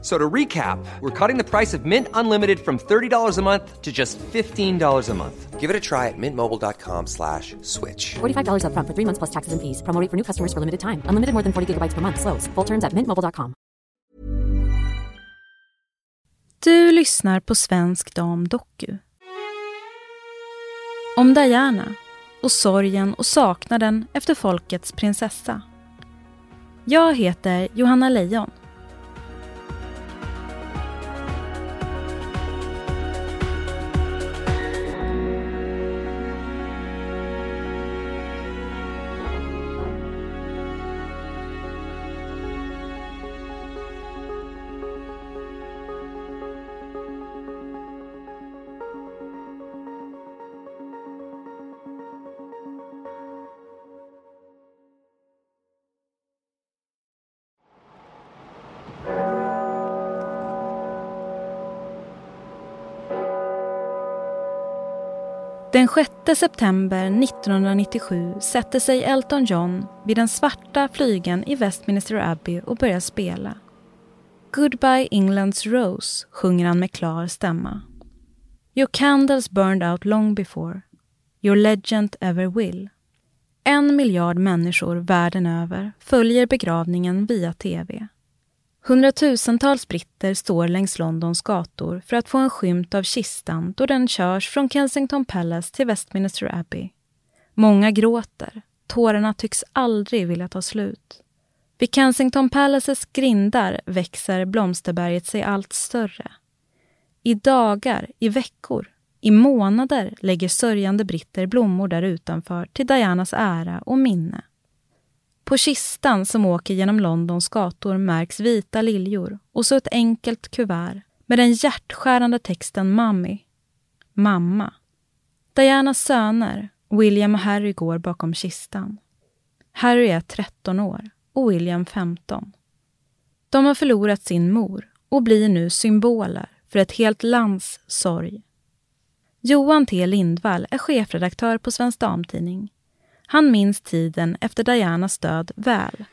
So to recap, we're cutting the price of Mint Unlimited from $30 a month to just $15 a month. Give it a try at mintmobile.com slash switch. $45 upfront for three months plus taxes and fees. Promo rate for new customers for limited time. Unlimited more than 40 gigabytes per month. Slows. Full terms at mintmobile.com. Du lyssnar på Svensk Dam Doku. Om Diana och sorgen och saknaden efter folkets prinsessa. Jag heter Johanna Lejon. Den 6 september 1997 sätter sig Elton John vid den svarta flygeln i Westminster Abbey och börjar spela. Goodbye England's Rose sjunger han med klar stämma. Your candles burned out long before. Your legend ever will. En miljard människor världen över följer begravningen via tv. Hundratusentals britter står längs Londons gator för att få en skymt av kistan då den körs från Kensington Palace till Westminster Abbey. Många gråter. Tårarna tycks aldrig vilja ta slut. Vid Kensington Palaces grindar växer blomsterberget sig allt större. I dagar, i veckor, i månader lägger sörjande britter blommor där utanför till Dianas ära och minne. På kistan som åker genom Londons gator märks vita liljor och så ett enkelt kuvert med den hjärtskärande texten Mammy, Mamma. Dianas söner, William och Harry, går bakom kistan. Harry är 13 år och William 15. De har förlorat sin mor och blir nu symboler för ett helt lands sorg. Johan T Lindvall är chefredaktör på Svensk Damtidning han minns tiden efter Dianas död väl.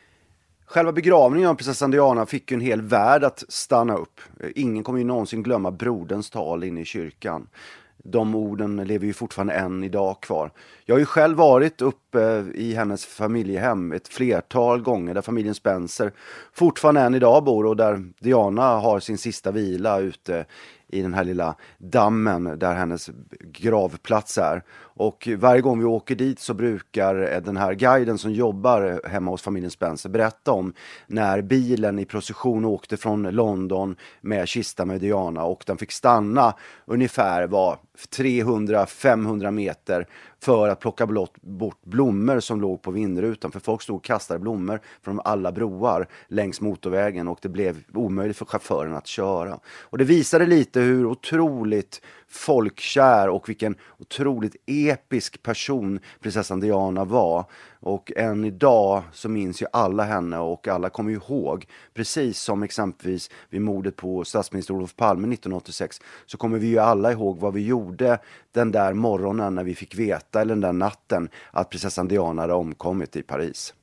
Själva begravningen av prinsessan Diana fick ju en hel värld att stanna upp. Ingen kommer ju någonsin glömma broderns tal inne i kyrkan. De orden lever ju fortfarande än idag kvar. Jag har ju själv varit uppe i hennes familjehem ett flertal gånger där familjen Spencer fortfarande än idag bor och där Diana har sin sista vila ute i den här lilla dammen där hennes gravplats är. Och varje gång vi åker dit så brukar den här guiden som jobbar hemma hos familjen Spencer berätta om när bilen i procession åkte från London med kista med Diana och den fick stanna ungefär var 300-500 meter för att plocka bort blommor som låg på vindrutan. För folk stod och kastade blommor från alla broar längs motorvägen och det blev omöjligt för chauffören att köra. Och det visade lite hur otroligt folkkär och vilken otroligt episk person prinsessan Diana var. Och än idag så minns ju alla henne och alla kommer ihåg, precis som exempelvis vid mordet på statsminister Olof Palme 1986, så kommer vi ju alla ihåg vad vi gjorde den där morgonen när vi fick veta, eller den där natten, att prinsessan Diana hade omkommit i Paris.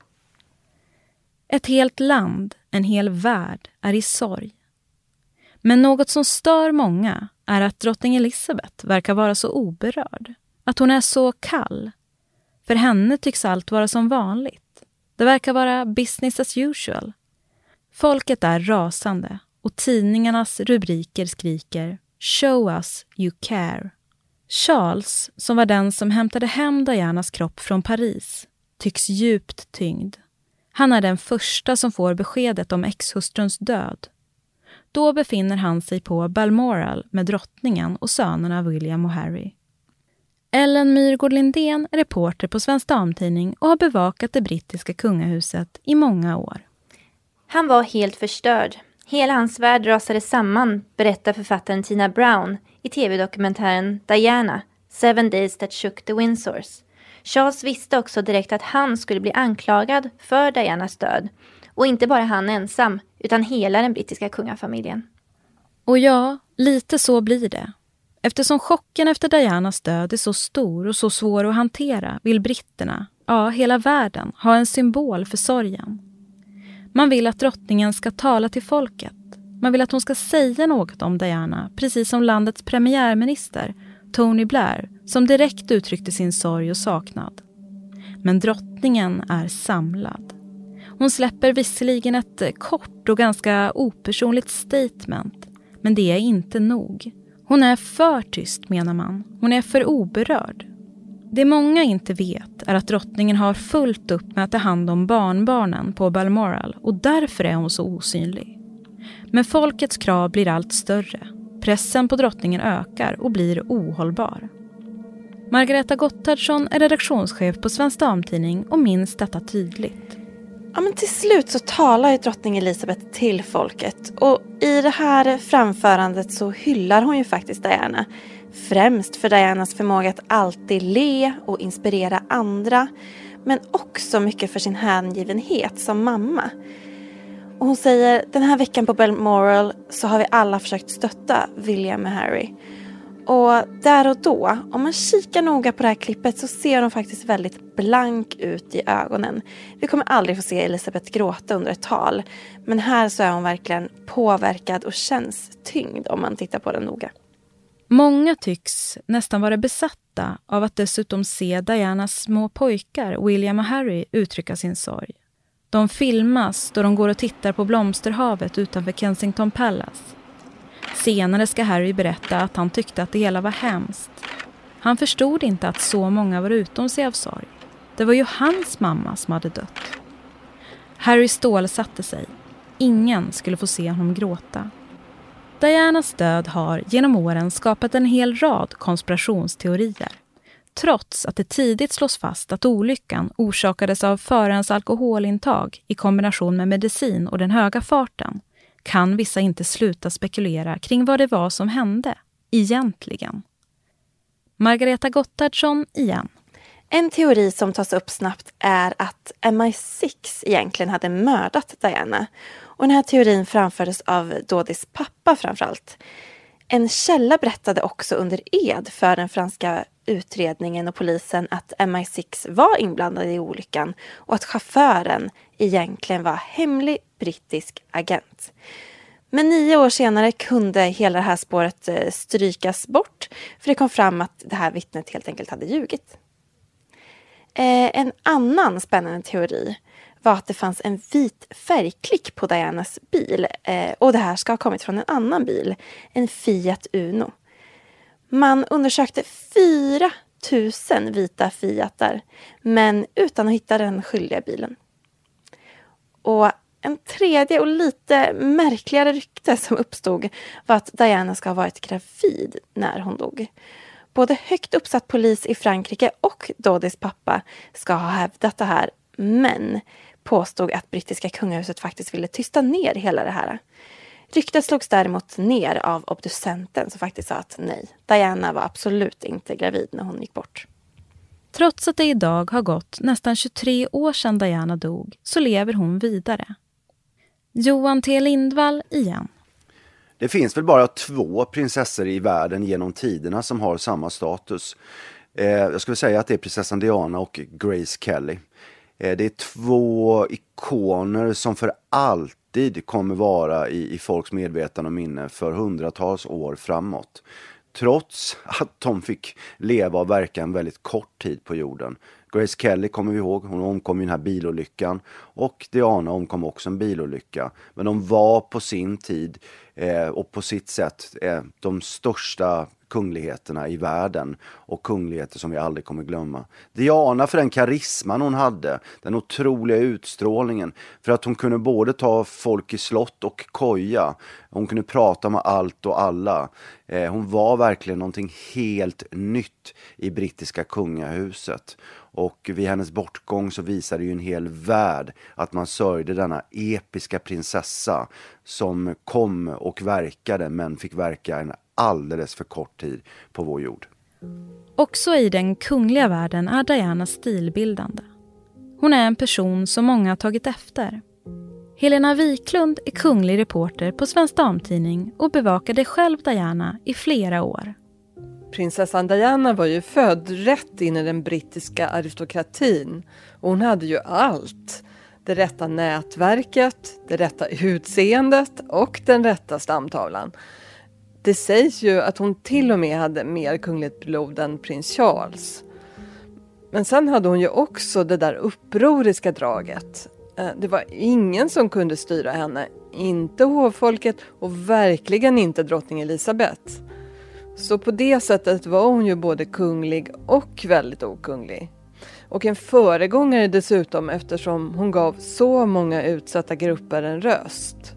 Ett helt land, en hel värld, är i sorg. Men något som stör många är att drottning Elizabeth verkar vara så oberörd. Att hon är så kall. För henne tycks allt vara som vanligt. Det verkar vara business as usual. Folket är rasande och tidningarnas rubriker skriker “Show us you care”. Charles, som var den som hämtade hem Dianas kropp från Paris, tycks djupt tyngd. Han är den första som får beskedet om exhustruns död då befinner han sig på Balmoral med drottningen och sönerna William och Harry. Ellen Myrgård Lindén är reporter på Svensk Damtidning och har bevakat det brittiska kungahuset i många år. Han var helt förstörd. Hela hans värld rasade samman, berättar författaren Tina Brown i tv-dokumentären Diana, Seven Days That Shook the Windsors. Charles visste också direkt att han skulle bli anklagad för Dianas död. Och inte bara han ensam, utan hela den brittiska kungafamiljen. Och ja, lite så blir det. Eftersom chocken efter Dianas död är så stor och så svår att hantera vill britterna, ja hela världen, ha en symbol för sorgen. Man vill att drottningen ska tala till folket. Man vill att hon ska säga något om Diana, precis som landets premiärminister Tony Blair, som direkt uttryckte sin sorg och saknad. Men drottningen är samlad. Hon släpper visserligen ett kort och ganska opersonligt statement, men det är inte nog. Hon är för tyst menar man. Hon är för oberörd. Det många inte vet är att drottningen har fullt upp med att ta hand om barnbarnen på Balmoral och därför är hon så osynlig. Men folkets krav blir allt större. Pressen på drottningen ökar och blir ohållbar. Margareta Gotthardsson är redaktionschef på Svensk Damtidning och minns detta tydligt. Ja, men till slut så talar ju drottning Elizabeth till folket och i det här framförandet så hyllar hon ju faktiskt Diana. Främst för Dianas förmåga att alltid le och inspirera andra men också mycket för sin hängivenhet som mamma. Och hon säger den här veckan på Balmoral så har vi alla försökt stötta William och Harry. Och där och då, om man kikar noga på det här klippet så ser hon faktiskt väldigt blank ut i ögonen. Vi kommer aldrig få se Elisabeth gråta under ett tal. Men här så är hon verkligen påverkad och känns tyngd om man tittar på den noga. Många tycks nästan vara besatta av att dessutom se Dianas små pojkar, William och Harry, uttrycka sin sorg. De filmas då de går och tittar på blomsterhavet utanför Kensington Palace. Senare ska Harry berätta att han tyckte att det hela var hemskt. Han förstod inte att så många var utom sig av sorg. Det var ju hans mamma som hade dött. Harry stålsatte sig. Ingen skulle få se honom gråta. Dianas död har genom åren skapat en hel rad konspirationsteorier. Trots att det tidigt slås fast att olyckan orsakades av förarens alkoholintag i kombination med medicin och den höga farten kan vissa inte sluta spekulera kring vad det var som hände, egentligen. Margareta Gottardsson igen. En teori som tas upp snabbt är att MI6 egentligen hade mördat Diana. Och den här teorin framfördes av Dodis pappa framförallt. En källa berättade också under ed för den franska utredningen och polisen att MI6 var inblandad i olyckan och att chauffören egentligen var hemlig brittisk agent. Men nio år senare kunde hela det här spåret eh, strykas bort för det kom fram att det här vittnet helt enkelt hade ljugit. Eh, en annan spännande teori var att det fanns en vit färgklick på Dianas bil eh, och det här ska ha kommit från en annan bil, en Fiat Uno. Man undersökte 4 000 vita Fiatar men utan att hitta den skyldiga bilen. Och en tredje och lite märkligare rykte som uppstod var att Diana ska ha varit gravid när hon dog. Både högt uppsatt polis i Frankrike och Dodis pappa ska ha hävdat det här men påstod att brittiska kungahuset faktiskt ville tysta ner hela det här. Ryktet slogs däremot ner av obducenten som faktiskt sa att nej, Diana var absolut inte gravid när hon gick bort. Trots att det idag har gått nästan 23 år sedan Diana dog så lever hon vidare. Johan T Lindvall igen. Det finns väl bara två prinsessor i världen genom tiderna som har samma status. Eh, jag skulle säga att det är prinsessan Diana och Grace Kelly. Eh, det är två ikoner som för alltid kommer vara i, i folks medvetande och minne för hundratals år framåt. Trots att de fick leva och verka en väldigt kort tid på jorden. Grace Kelly kommer vi ihåg, hon omkom i den här bilolyckan. Och Diana omkom också en bilolycka. Men de var på sin tid eh, och på sitt sätt eh, de största kungligheterna i världen och kungligheter som vi aldrig kommer glömma. Diana för den karisman hon hade, den otroliga utstrålningen, för att hon kunde både ta folk i slott och koja. Hon kunde prata med allt och alla. Eh, hon var verkligen någonting helt nytt i brittiska kungahuset. Och vid hennes bortgång så visade ju en hel värld att man sörjde denna episka prinsessa som kom och verkade men fick verka en alldeles för kort tid på vår jord. Också i den kungliga världen är Diana stilbildande. Hon är en person som många har tagit efter. Helena Wiklund är kunglig reporter på Svensk Damtidning och bevakade själv Diana i flera år. Prinsessan Diana var ju född rätt in i den brittiska aristokratin och hon hade ju allt. Det rätta nätverket, det rätta utseendet och den rätta stamtavlan. Det sägs ju att hon till och med hade mer kungligt blod än prins Charles. Men sen hade hon ju också det där upproriska draget. Eh, det var ingen som kunde styra henne. Inte hovfolket och verkligen inte drottning Elizabeth. Så på det sättet var hon ju både kunglig och väldigt okunglig. Och en föregångare dessutom eftersom hon gav så många utsatta grupper en röst.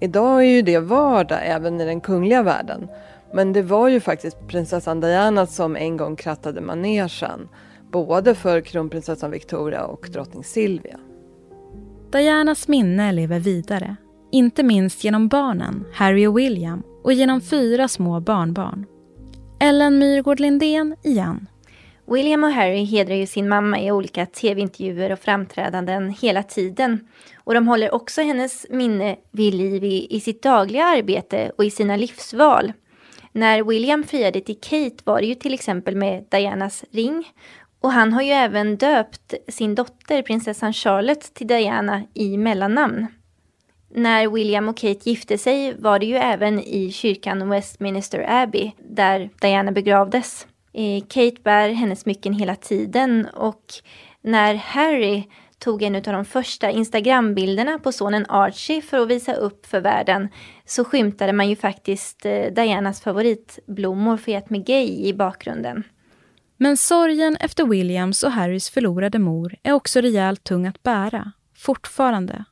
Idag är ju det vardag även i den kungliga världen. Men det var ju faktiskt prinsessan Diana som en gång krattade manegen. Både för kronprinsessan Victoria och drottning Silvia. Dianas minne lever vidare. Inte minst genom barnen, Harry och William och genom fyra små barnbarn. Ellen Myrgård Lindén igen. William och Harry hedrar ju sin mamma i olika tv-intervjuer och framträdanden hela tiden. Och de håller också hennes minne vid liv i, i sitt dagliga arbete och i sina livsval. När William friade till Kate var det ju till exempel med Dianas ring. Och han har ju även döpt sin dotter prinsessan Charlotte till Diana i mellannamn. När William och Kate gifte sig var det ju även i kyrkan Westminster Abbey där Diana begravdes. Eh, Kate bär hennes smycken hela tiden och när Harry tog en av de första Instagram-bilderna på sonen Archie för att visa upp för världen så skymtade man ju faktiskt eh, Dianas favoritblommor Fiat Gay i bakgrunden. Men sorgen efter Williams och Harrys förlorade mor är också rejält tung att bära, fortfarande.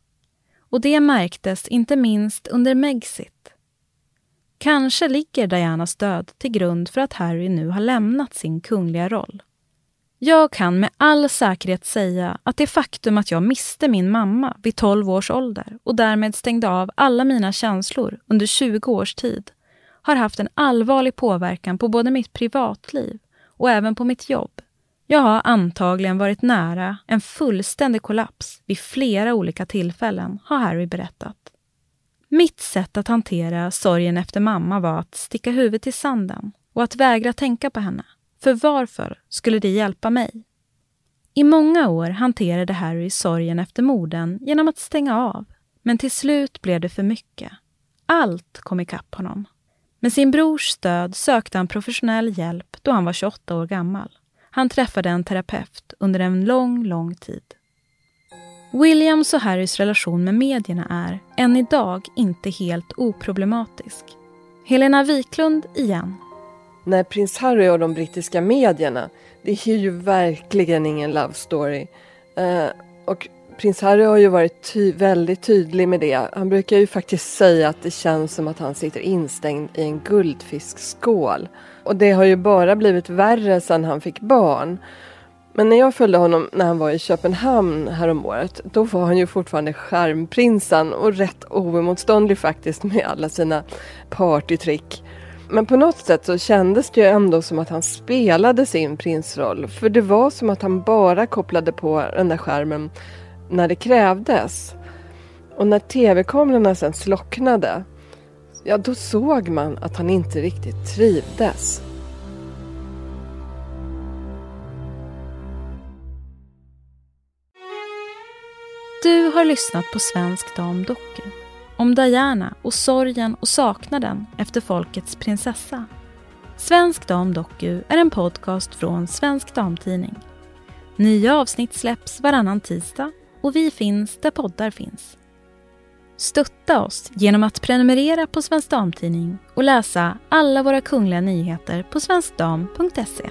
Och det märktes inte minst under Megxit. Kanske ligger Dianas död till grund för att Harry nu har lämnat sin kungliga roll. Jag kan med all säkerhet säga att det faktum att jag miste min mamma vid 12 års ålder och därmed stängde av alla mina känslor under 20 års tid har haft en allvarlig påverkan på både mitt privatliv och även på mitt jobb. Jag har antagligen varit nära en fullständig kollaps vid flera olika tillfällen, har Harry berättat. Mitt sätt att hantera sorgen efter mamma var att sticka huvudet i sanden och att vägra tänka på henne. För varför skulle det hjälpa mig? I många år hanterade Harry sorgen efter morden genom att stänga av. Men till slut blev det för mycket. Allt kom ikapp honom. Med sin brors stöd sökte han professionell hjälp då han var 28 år gammal. Han träffade en terapeut under en lång, lång tid. Williams och Harrys relation med medierna är, än idag, inte helt oproblematisk. Helena Wiklund igen. När prins Harry och de brittiska medierna, det är ju verkligen ingen love story. Uh, och prins Harry har ju varit ty väldigt tydlig med det. Han brukar ju faktiskt säga att det känns som att han sitter instängd i en guldfiskskål. Och det har ju bara blivit värre sedan han fick barn. Men när jag följde honom när han var i Köpenhamn häromåret, då var han ju fortfarande skärmprinsen och rätt oemotståndlig faktiskt med alla sina partytrick. Men på något sätt så kändes det ju ändå som att han spelade sin prinsroll. För det var som att han bara kopplade på den där skärmen när det krävdes. Och när tv-kamerorna sen slocknade, ja då såg man att han inte riktigt trivdes. Du har lyssnat på Svensk Dam Doku om Diana och sorgen och saknaden efter folkets prinsessa. Svensk Dam Doku är en podcast från Svensk Damtidning. Nya avsnitt släpps varannan tisdag och vi finns där poddar finns. Stötta oss genom att prenumerera på Svensk Damtidning och läsa alla våra kungliga nyheter på svenskdam.se.